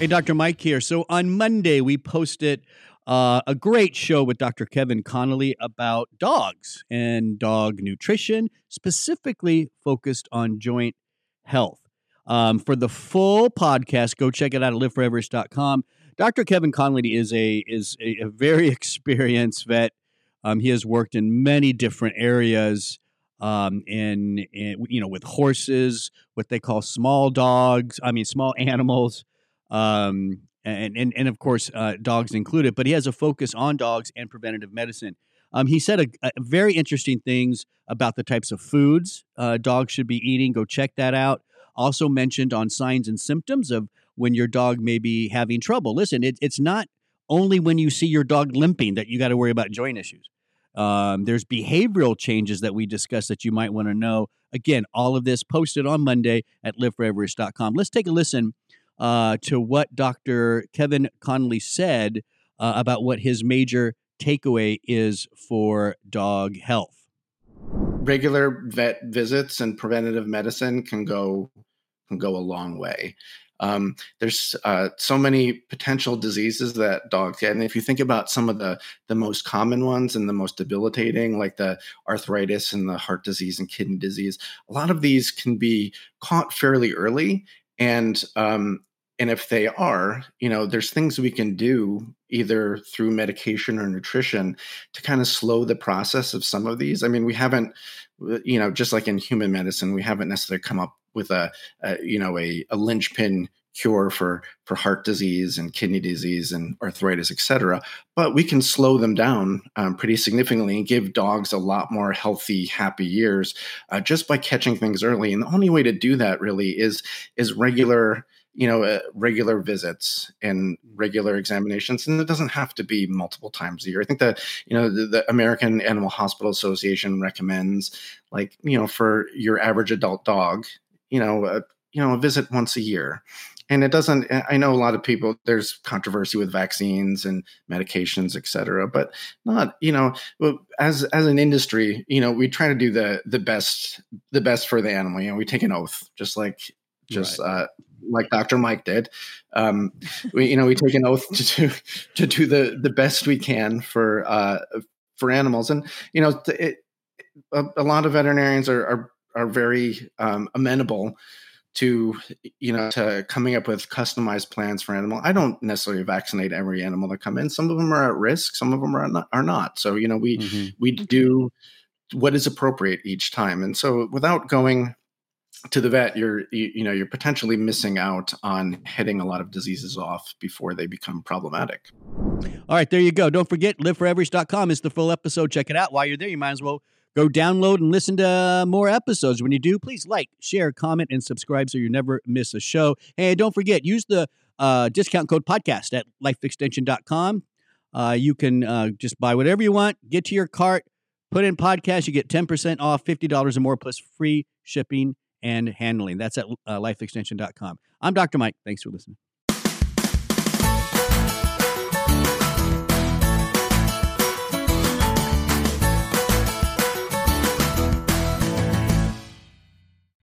Hey, Dr. Mike here. So on Monday, we posted uh, a great show with Dr. Kevin Connolly about dogs and dog nutrition, specifically focused on joint health. Um, for the full podcast, go check it out at liveforeverish.com. Dr. Kevin Connolly is a is a, a very experienced vet. Um, he has worked in many different areas, um, in, in you know with horses, what they call small dogs. I mean small animals, um, and, and and of course uh, dogs included. But he has a focus on dogs and preventative medicine. Um, he said a, a very interesting things about the types of foods uh, dogs should be eating. Go check that out. Also mentioned on signs and symptoms of when your dog may be having trouble. Listen, it, it's not only when you see your dog limping that you got to worry about joint issues. Um, there's behavioral changes that we discussed that you might want to know. Again, all of this posted on Monday at liveforeverish.com. Let's take a listen uh, to what Dr. Kevin Connolly said uh, about what his major takeaway is for dog health. Regular vet visits and preventative medicine can go can go a long way. Um, there's uh, so many potential diseases that dogs get, and if you think about some of the the most common ones and the most debilitating, like the arthritis and the heart disease and kidney disease, a lot of these can be caught fairly early, and um, and if they are, you know, there's things we can do either through medication or nutrition to kind of slow the process of some of these. I mean, we haven't, you know, just like in human medicine, we haven't necessarily come up with a, a you know, a, a linchpin cure for for heart disease and kidney disease and arthritis, et cetera. But we can slow them down um, pretty significantly and give dogs a lot more healthy, happy years uh, just by catching things early. And the only way to do that really is is regular you know uh, regular visits and regular examinations and it doesn't have to be multiple times a year. I think that you know the, the, american animal hospital association recommends like you know for your average adult dog you know uh, you know a visit once a year. And it doesn't i know a lot of people there's controversy with vaccines and medications et cetera but not you know as as an industry you know we try to do the the best the best for the animal. You know we take an oath just like just right. uh like Dr. Mike did. Um, we, you know, we take an oath to do, to do the, the best we can for, uh, for animals. And, you know, it, a, a, lot of veterinarians are, are, are very um, amenable to, you know, to coming up with customized plans for animal. I don't necessarily vaccinate every animal that come in. Some of them are at risk. Some of them are not. Are not. So, you know, we, mm-hmm. we do what is appropriate each time. And so without going to the vet you're you, you, know you're potentially missing out on hitting a lot of diseases off before they become problematic. All right there you go. Don't forget liveforeverish.com is the full episode. Check it out. While you're there you might as well go download and listen to more episodes. When you do please like share comment and subscribe so you never miss a show. And don't forget use the uh, discount code podcast at lifeextension.com uh, you can uh, just buy whatever you want get to your cart put in podcast you get 10% off $50 or more plus free shipping and handling. That's at uh, lifeextension.com. I'm Dr. Mike. Thanks for listening.